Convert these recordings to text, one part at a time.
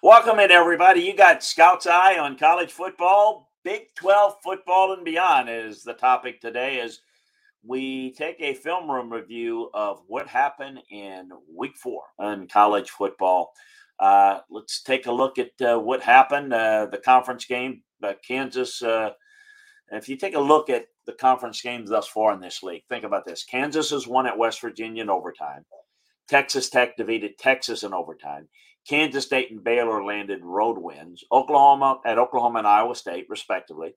Welcome in, everybody. You got Scout's Eye on college football. Big 12 football and beyond is the topic today as we take a film room review of what happened in week four in college football. Uh, let's take a look at uh, what happened. Uh, the conference game, uh, Kansas. Uh, if you take a look at the conference games thus far in this league, think about this Kansas has won at West Virginia in overtime. Texas Tech defeated Texas in overtime. Kansas State and Baylor landed road wins. Oklahoma at Oklahoma and Iowa State, respectively.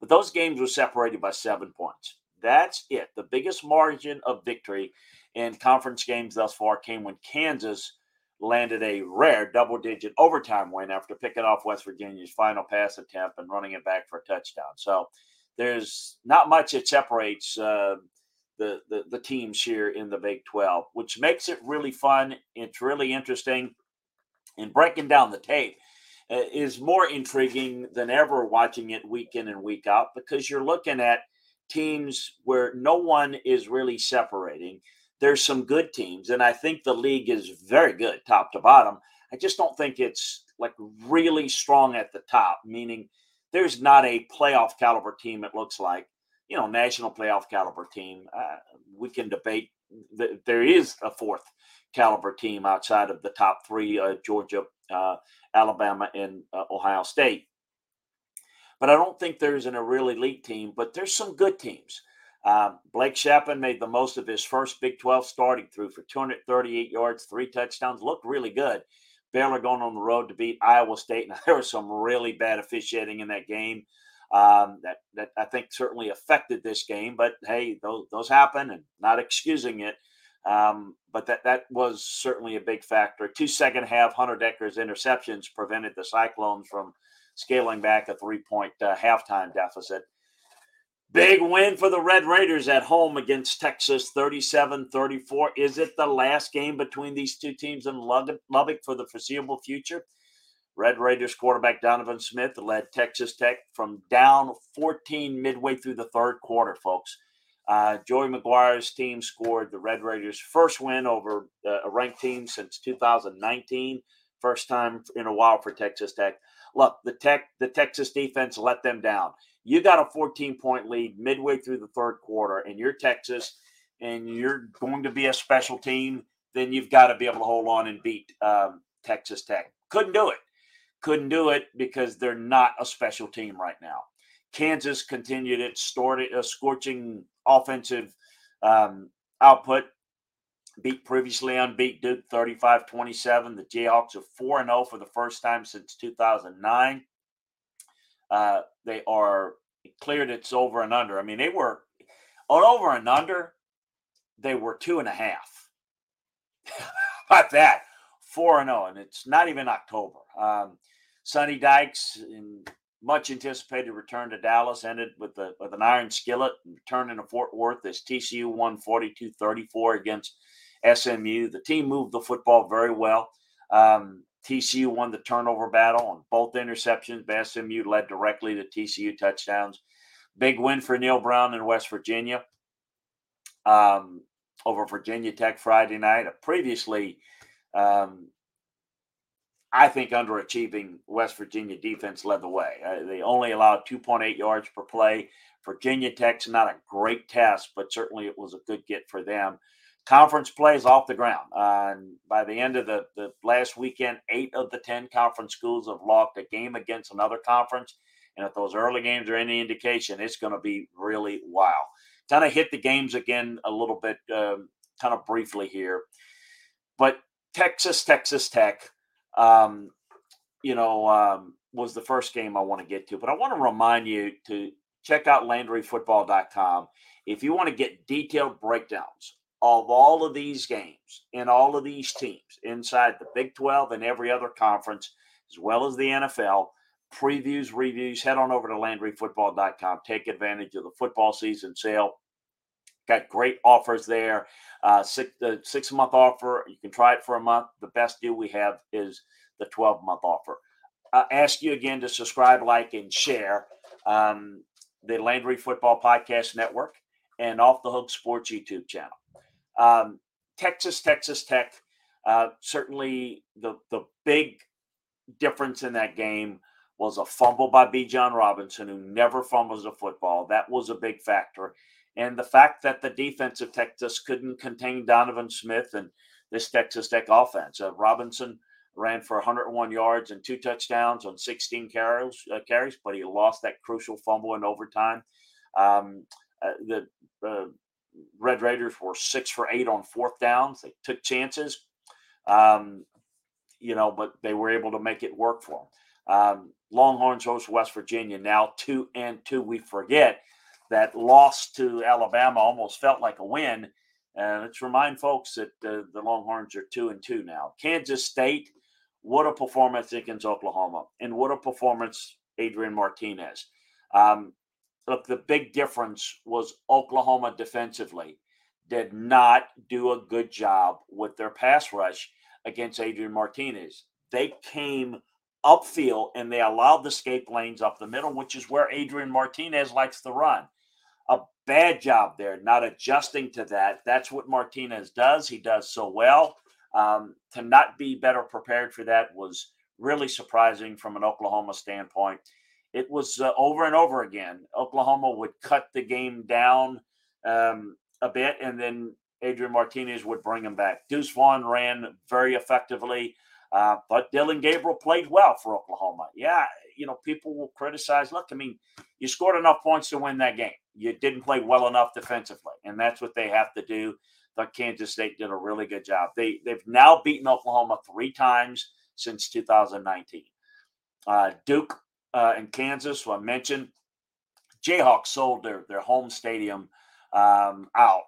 But those games were separated by seven points. That's it. The biggest margin of victory in conference games thus far came when Kansas landed a rare double digit overtime win after picking off West Virginia's final pass attempt and running it back for a touchdown. So there's not much that separates uh, the, the, the teams here in the Big 12, which makes it really fun. It's really interesting. And breaking down the tape uh, is more intriguing than ever watching it week in and week out because you're looking at teams where no one is really separating. There's some good teams, and I think the league is very good top to bottom. I just don't think it's like really strong at the top, meaning there's not a playoff caliber team, it looks like you know, national playoff caliber team. Uh, we can debate that there is a fourth caliber team outside of the top three uh, Georgia, uh, Alabama, and uh, Ohio State. But I don't think there's an, a real elite team, but there's some good teams. Um, Blake Shapen made the most of his first Big 12 starting through for 238 yards, three touchdowns. Looked really good. Baylor going on the road to beat Iowa State. and there was some really bad officiating in that game um, that that I think certainly affected this game. But hey, those those happen, and not excusing it. Um, but that that was certainly a big factor. Two second half Hunter Dekker's interceptions prevented the Cyclones from scaling back a three point uh, halftime deficit. Big win for the Red Raiders at home against Texas 37 34. Is it the last game between these two teams in Lubbock for the foreseeable future? Red Raiders quarterback Donovan Smith led Texas Tech from down 14 midway through the third quarter, folks. Uh, Joey McGuire's team scored the Red Raiders' first win over uh, a ranked team since 2019. First time in a while for Texas Tech. Look, the Tech, the Texas defense let them down. You got a 14 point lead midway through the third quarter, and you're Texas, and you're going to be a special team. Then you've got to be able to hold on and beat um, Texas Tech. Couldn't do it couldn't do it because they're not a special team right now. Kansas continued its a scorching offensive um, output, beat previously unbeat Duke 35 27. The Jayhawks are 4 0 for the first time since 2009. Uh, they are cleared its over and under. I mean, they were on over and under, they were two and a half. About that, 4 and 0, and it's not even October. Um, Sonny Dykes, in much anticipated return to Dallas, ended with, the, with an iron skillet, returning to Fort Worth as TCU won 42 34 against SMU. The team moved the football very well. Um, TCU won the turnover battle on both interceptions, but SMU led directly to TCU touchdowns. Big win for Neal Brown in West Virginia um, over Virginia Tech Friday night. Previously, um, I think underachieving West Virginia defense led the way. Uh, they only allowed 2.8 yards per play. Virginia Tech's not a great test, but certainly it was a good get for them. Conference plays off the ground. Uh, by the end of the, the last weekend, eight of the 10 conference schools have lost a game against another conference. And if those early games are any indication, it's going to be really wild. Kind of hit the games again a little bit, um, kind of briefly here. But Texas, Texas Tech, um, you know, um, was the first game I want to get to. But I want to remind you to check out LandryFootball.com if you want to get detailed breakdowns of all of these games and all of these teams inside the Big 12 and every other conference, as well as the NFL. Previews, reviews, head on over to LandryFootball.com. Take advantage of the football season sale. Got great offers there. Uh, six the six month offer. You can try it for a month. The best deal we have is the 12 month offer. I ask you again to subscribe, like, and share um, the Landry Football Podcast Network and Off the Hook Sports YouTube channel. Um, Texas, Texas Tech. Uh, certainly, the the big difference in that game was a fumble by Bijan Robinson, who never fumbles a football. That was a big factor. And the fact that the defense of Texas couldn't contain Donovan Smith and this Texas Tech offense. Uh, Robinson ran for 101 yards and two touchdowns on 16 carries, uh, carries but he lost that crucial fumble in overtime. Um, uh, the uh, Red Raiders were six for eight on fourth downs. They took chances, um, you know, but they were able to make it work for them. Um, Longhorns host West Virginia now two and two. We forget that loss to Alabama almost felt like a win. And let's remind folks that the, the Longhorns are two and two now. Kansas State, what a performance against Oklahoma, and what a performance Adrian Martinez. Um, look, the big difference was Oklahoma defensively did not do a good job with their pass rush against Adrian Martinez. They came upfield and they allowed the escape lanes up the middle, which is where Adrian Martinez likes to run. A bad job there, not adjusting to that. That's what Martinez does. He does so well. Um, to not be better prepared for that was really surprising from an Oklahoma standpoint. It was uh, over and over again. Oklahoma would cut the game down um, a bit, and then Adrian Martinez would bring him back. Deuce Vaughn ran very effectively. Uh, but Dillon Gabriel played well for Oklahoma. Yeah, you know, people will criticize. Look, I mean, you scored enough points to win that game. You didn't play well enough defensively, and that's what they have to do. But Kansas State did a really good job. They they've now beaten Oklahoma three times since 2019. Uh, Duke uh, and Kansas, well, I mentioned, Jayhawks sold their their home stadium um, out.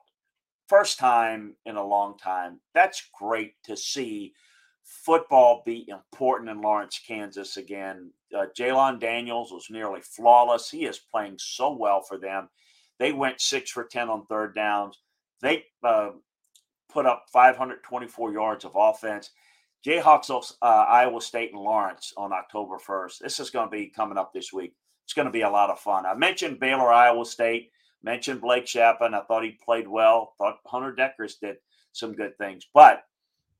First time in a long time. That's great to see football be important in Lawrence, Kansas again. Uh, Jalon Daniels was nearly flawless. He is playing so well for them. They went six for 10 on third downs. They uh, put up 524 yards of offense. Jayhawks, uh, Iowa State, and Lawrence on October 1st. This is going to be coming up this week. It's going to be a lot of fun. I mentioned Baylor, Iowa State, mentioned Blake Shapen. I thought he played well. Thought Hunter Dekkers did some good things. But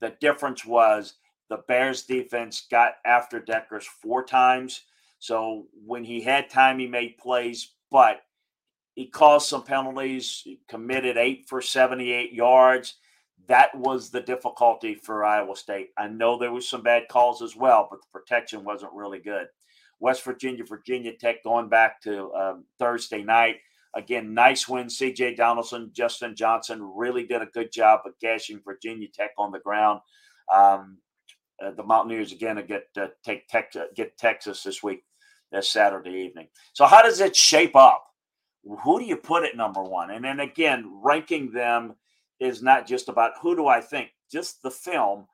the difference was the Bears defense got after Dekkers four times. So when he had time, he made plays, but he caused some penalties, he committed eight for 78 yards. That was the difficulty for Iowa State. I know there was some bad calls as well, but the protection wasn't really good. West Virginia, Virginia Tech going back to um, Thursday night. Again, nice win. CJ Donaldson, Justin Johnson really did a good job of gashing Virginia Tech on the ground. Um, uh, the Mountaineers again get uh, take Texas, get Texas this week, this Saturday evening. So how does it shape up? Who do you put at number one? And then again, ranking them is not just about who do I think, just the film.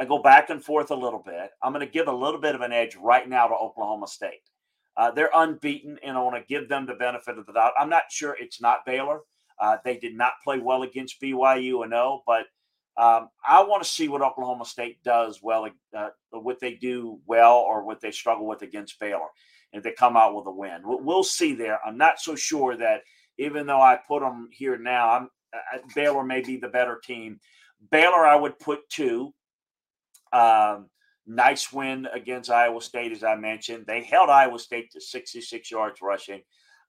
I go back and forth a little bit. I'm going to give a little bit of an edge right now to Oklahoma State. Uh, they're unbeaten, and I want to give them the benefit of the doubt. I'm not sure it's not Baylor. Uh, they did not play well against BYU, I know, but um, I want to see what Oklahoma State does well, uh, what they do well, or what they struggle with against Baylor, if they come out with a win. We'll see there. I'm not so sure that even though I put them here now, I'm, uh, Baylor may be the better team. Baylor, I would put two. Um, Nice win against Iowa State, as I mentioned. They held Iowa State to 66 yards rushing,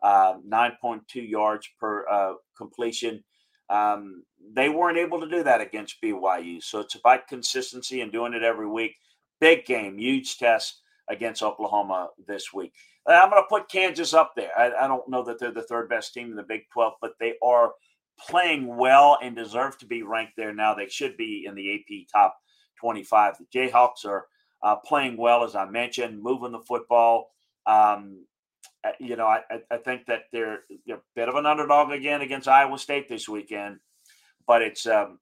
uh, 9.2 yards per uh, completion. Um, they weren't able to do that against BYU. So it's about consistency and doing it every week. Big game, huge test against Oklahoma this week. I'm going to put Kansas up there. I, I, don't know that they're the third best team in the Big 12, but they are playing well and deserve to be ranked there now. They should be in the AP top 25. The Jayhawks are uh, playing well, as I mentioned, moving the football. Um, uh, you know, I, I think that they're, they're, a bit of an underdog again against Iowa State this weekend, but it's a um,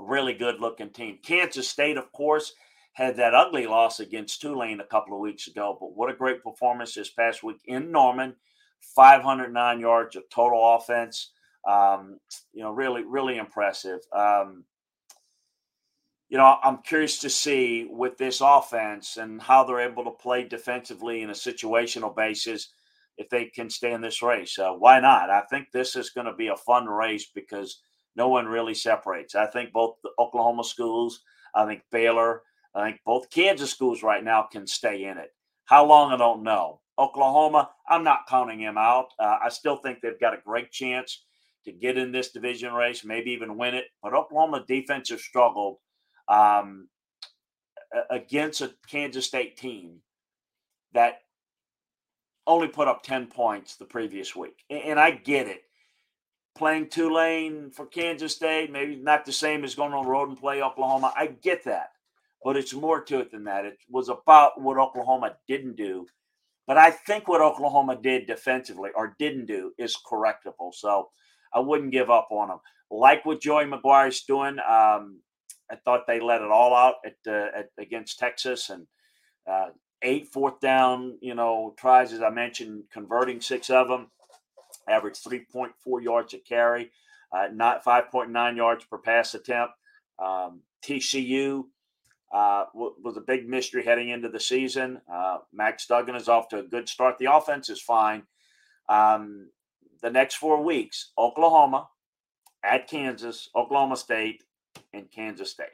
really good looking team. Kansas State, of course, had that ugly loss against Tulane a couple of weeks ago, but what a great performance this past week in Norman 509 yards of total offense. Um, you know, really, really impressive. Um, you know, I'm curious to see with this offense and how they're able to play defensively in a situational basis if they can stay in this race. Uh, why not? I think this is going to be a fun race because no one really separates. I think both the Oklahoma schools, I think Baylor, I think both Kansas schools right now can stay in it. How long, I don't know. Oklahoma, I'm not counting him out. Uh, I still think they've got a great chance to get in this division race, maybe even win it. But Oklahoma defense has struggled um, against a Kansas State team that only put up 10 points the previous week. And I get it. Playing Tulane for Kansas State, maybe not the same as going on the road and play Oklahoma. I get that. But it's more to it than that. It was about what Oklahoma didn't do. But I think what Oklahoma did defensively or didn't do is correctable. So I wouldn't give up on them. Like what Joey McGuire's doing, um, I thought they let it all out at, uh, at against Texas and uh, eight fourth down, you know, tries as I mentioned, converting six of them, average three point four yards a carry, uh, not five point nine yards per pass attempt. Um, TCU uh, was a big mystery heading into the season. Uh, Max Duggan is off to a good start. The offense is fine. Um, the next four weeks Oklahoma, at Kansas, Oklahoma State, and Kansas State.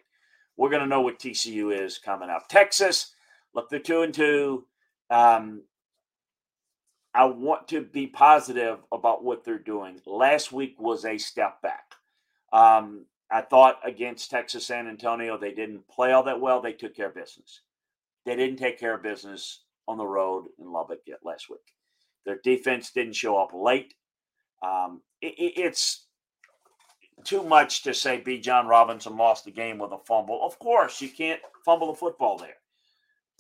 We're going to know what TCU is coming up. Texas, look, they're two and two. Um, I want to be positive about what they're doing. Last week was a step back. Um, I thought against Texas San Antonio, they didn't play all that well. They took care of business. They didn't take care of business on the road in Lubbock yet last week. Their defense didn't show up late. Um, it, it's too much to say Bijan Robinson lost the game with a fumble. Of course, you can't fumble the football there.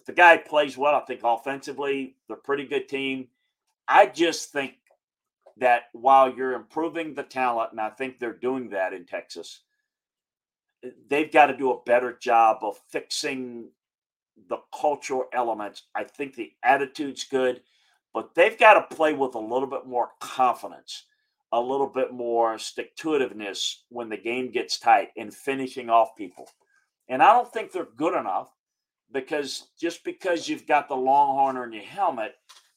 The guy plays well. I think offensively, they're a pretty good team. I just think that while you're improving the talent, and I think they're doing that in Texas, they've got to do a better job of fixing the cultural elements. I think the attitude's good but they've got to play with a little bit more confidence, a little bit more stick to itiveness when the game gets tight and finishing off people. And I don't think they're good enough because just because you've got the longhorn on your helmet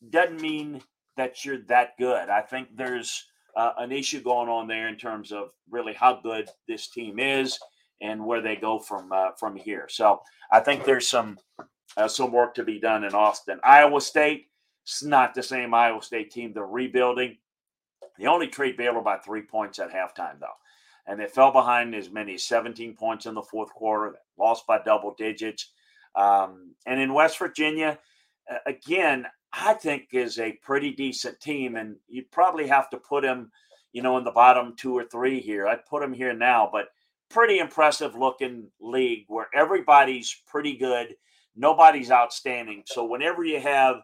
doesn't mean that you're that good. I think there's uh, an issue going on there in terms of really how good this team is and where they go from uh, from here. So I think there's some uh, some work to be done in Austin. Iowa State it's not the same Iowa State team. They're rebuilding. They only trade Baylor by three points at halftime, though. And they fell behind as many as 17 points in the fourth quarter. Lost by double digits. Um, and in West Virginia, again, I think is a pretty decent team. And you'd probably have to put him, you know, in the bottom two or three here. I'd put him here now, but pretty impressive looking league where everybody's pretty good. Nobody's outstanding. So whenever you have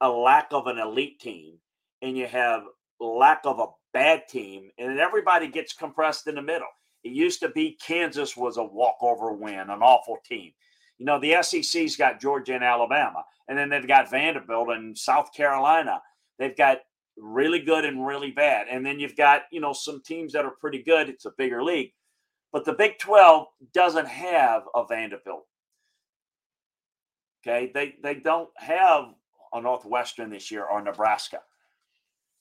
a lack of an elite team and you have lack of a bad team, and everybody gets compressed in the middle. It used to be Kansas was a walkover win, an awful team. You know, the SEC's got Georgia and Alabama, and then they've got Vanderbilt and South Carolina. They've got really good and really bad. And then you've got, you know, some teams that are pretty good. It's a bigger league. But the Big 12 doesn't have a Vanderbilt. Okay. They they don't have a Northwestern this year or Nebraska.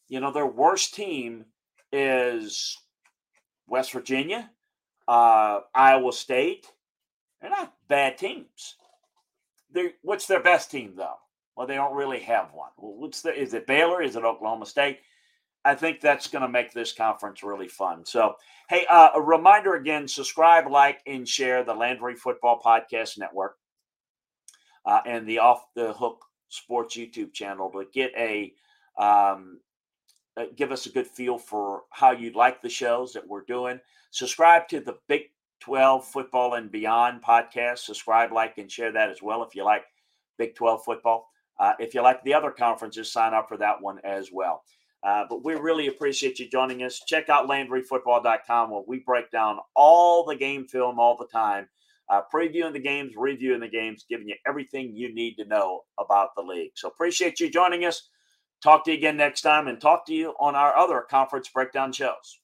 You know, their worst team is West Virginia, uh, Iowa State. They're not bad teams. They're, what's their best team, though? Well, they don't really have one. Well, what's the, is it Baylor? Is it Oklahoma State? I think that's going to make this conference really fun. So, hey, uh, a reminder again subscribe, like, and share the Landry Football Podcast Network uh, and the Off the Hook Sports YouTube channel to get a um, give us a good feel for how you like the shows that we're doing. Subscribe to the Big 12 Football and Beyond podcast. Subscribe, like, and share that as well if you like Big 12 football. Uh, if you like the other conferences, sign up for that one as well. Uh, but we really appreciate you joining us. Check out LandryFootball.com where we break down all the game film all the time uh, previewing the games, reviewing the games, giving you everything you need to know about the league. So appreciate you joining us. Talk to you again next time and talk to you on our other conference breakdown shows.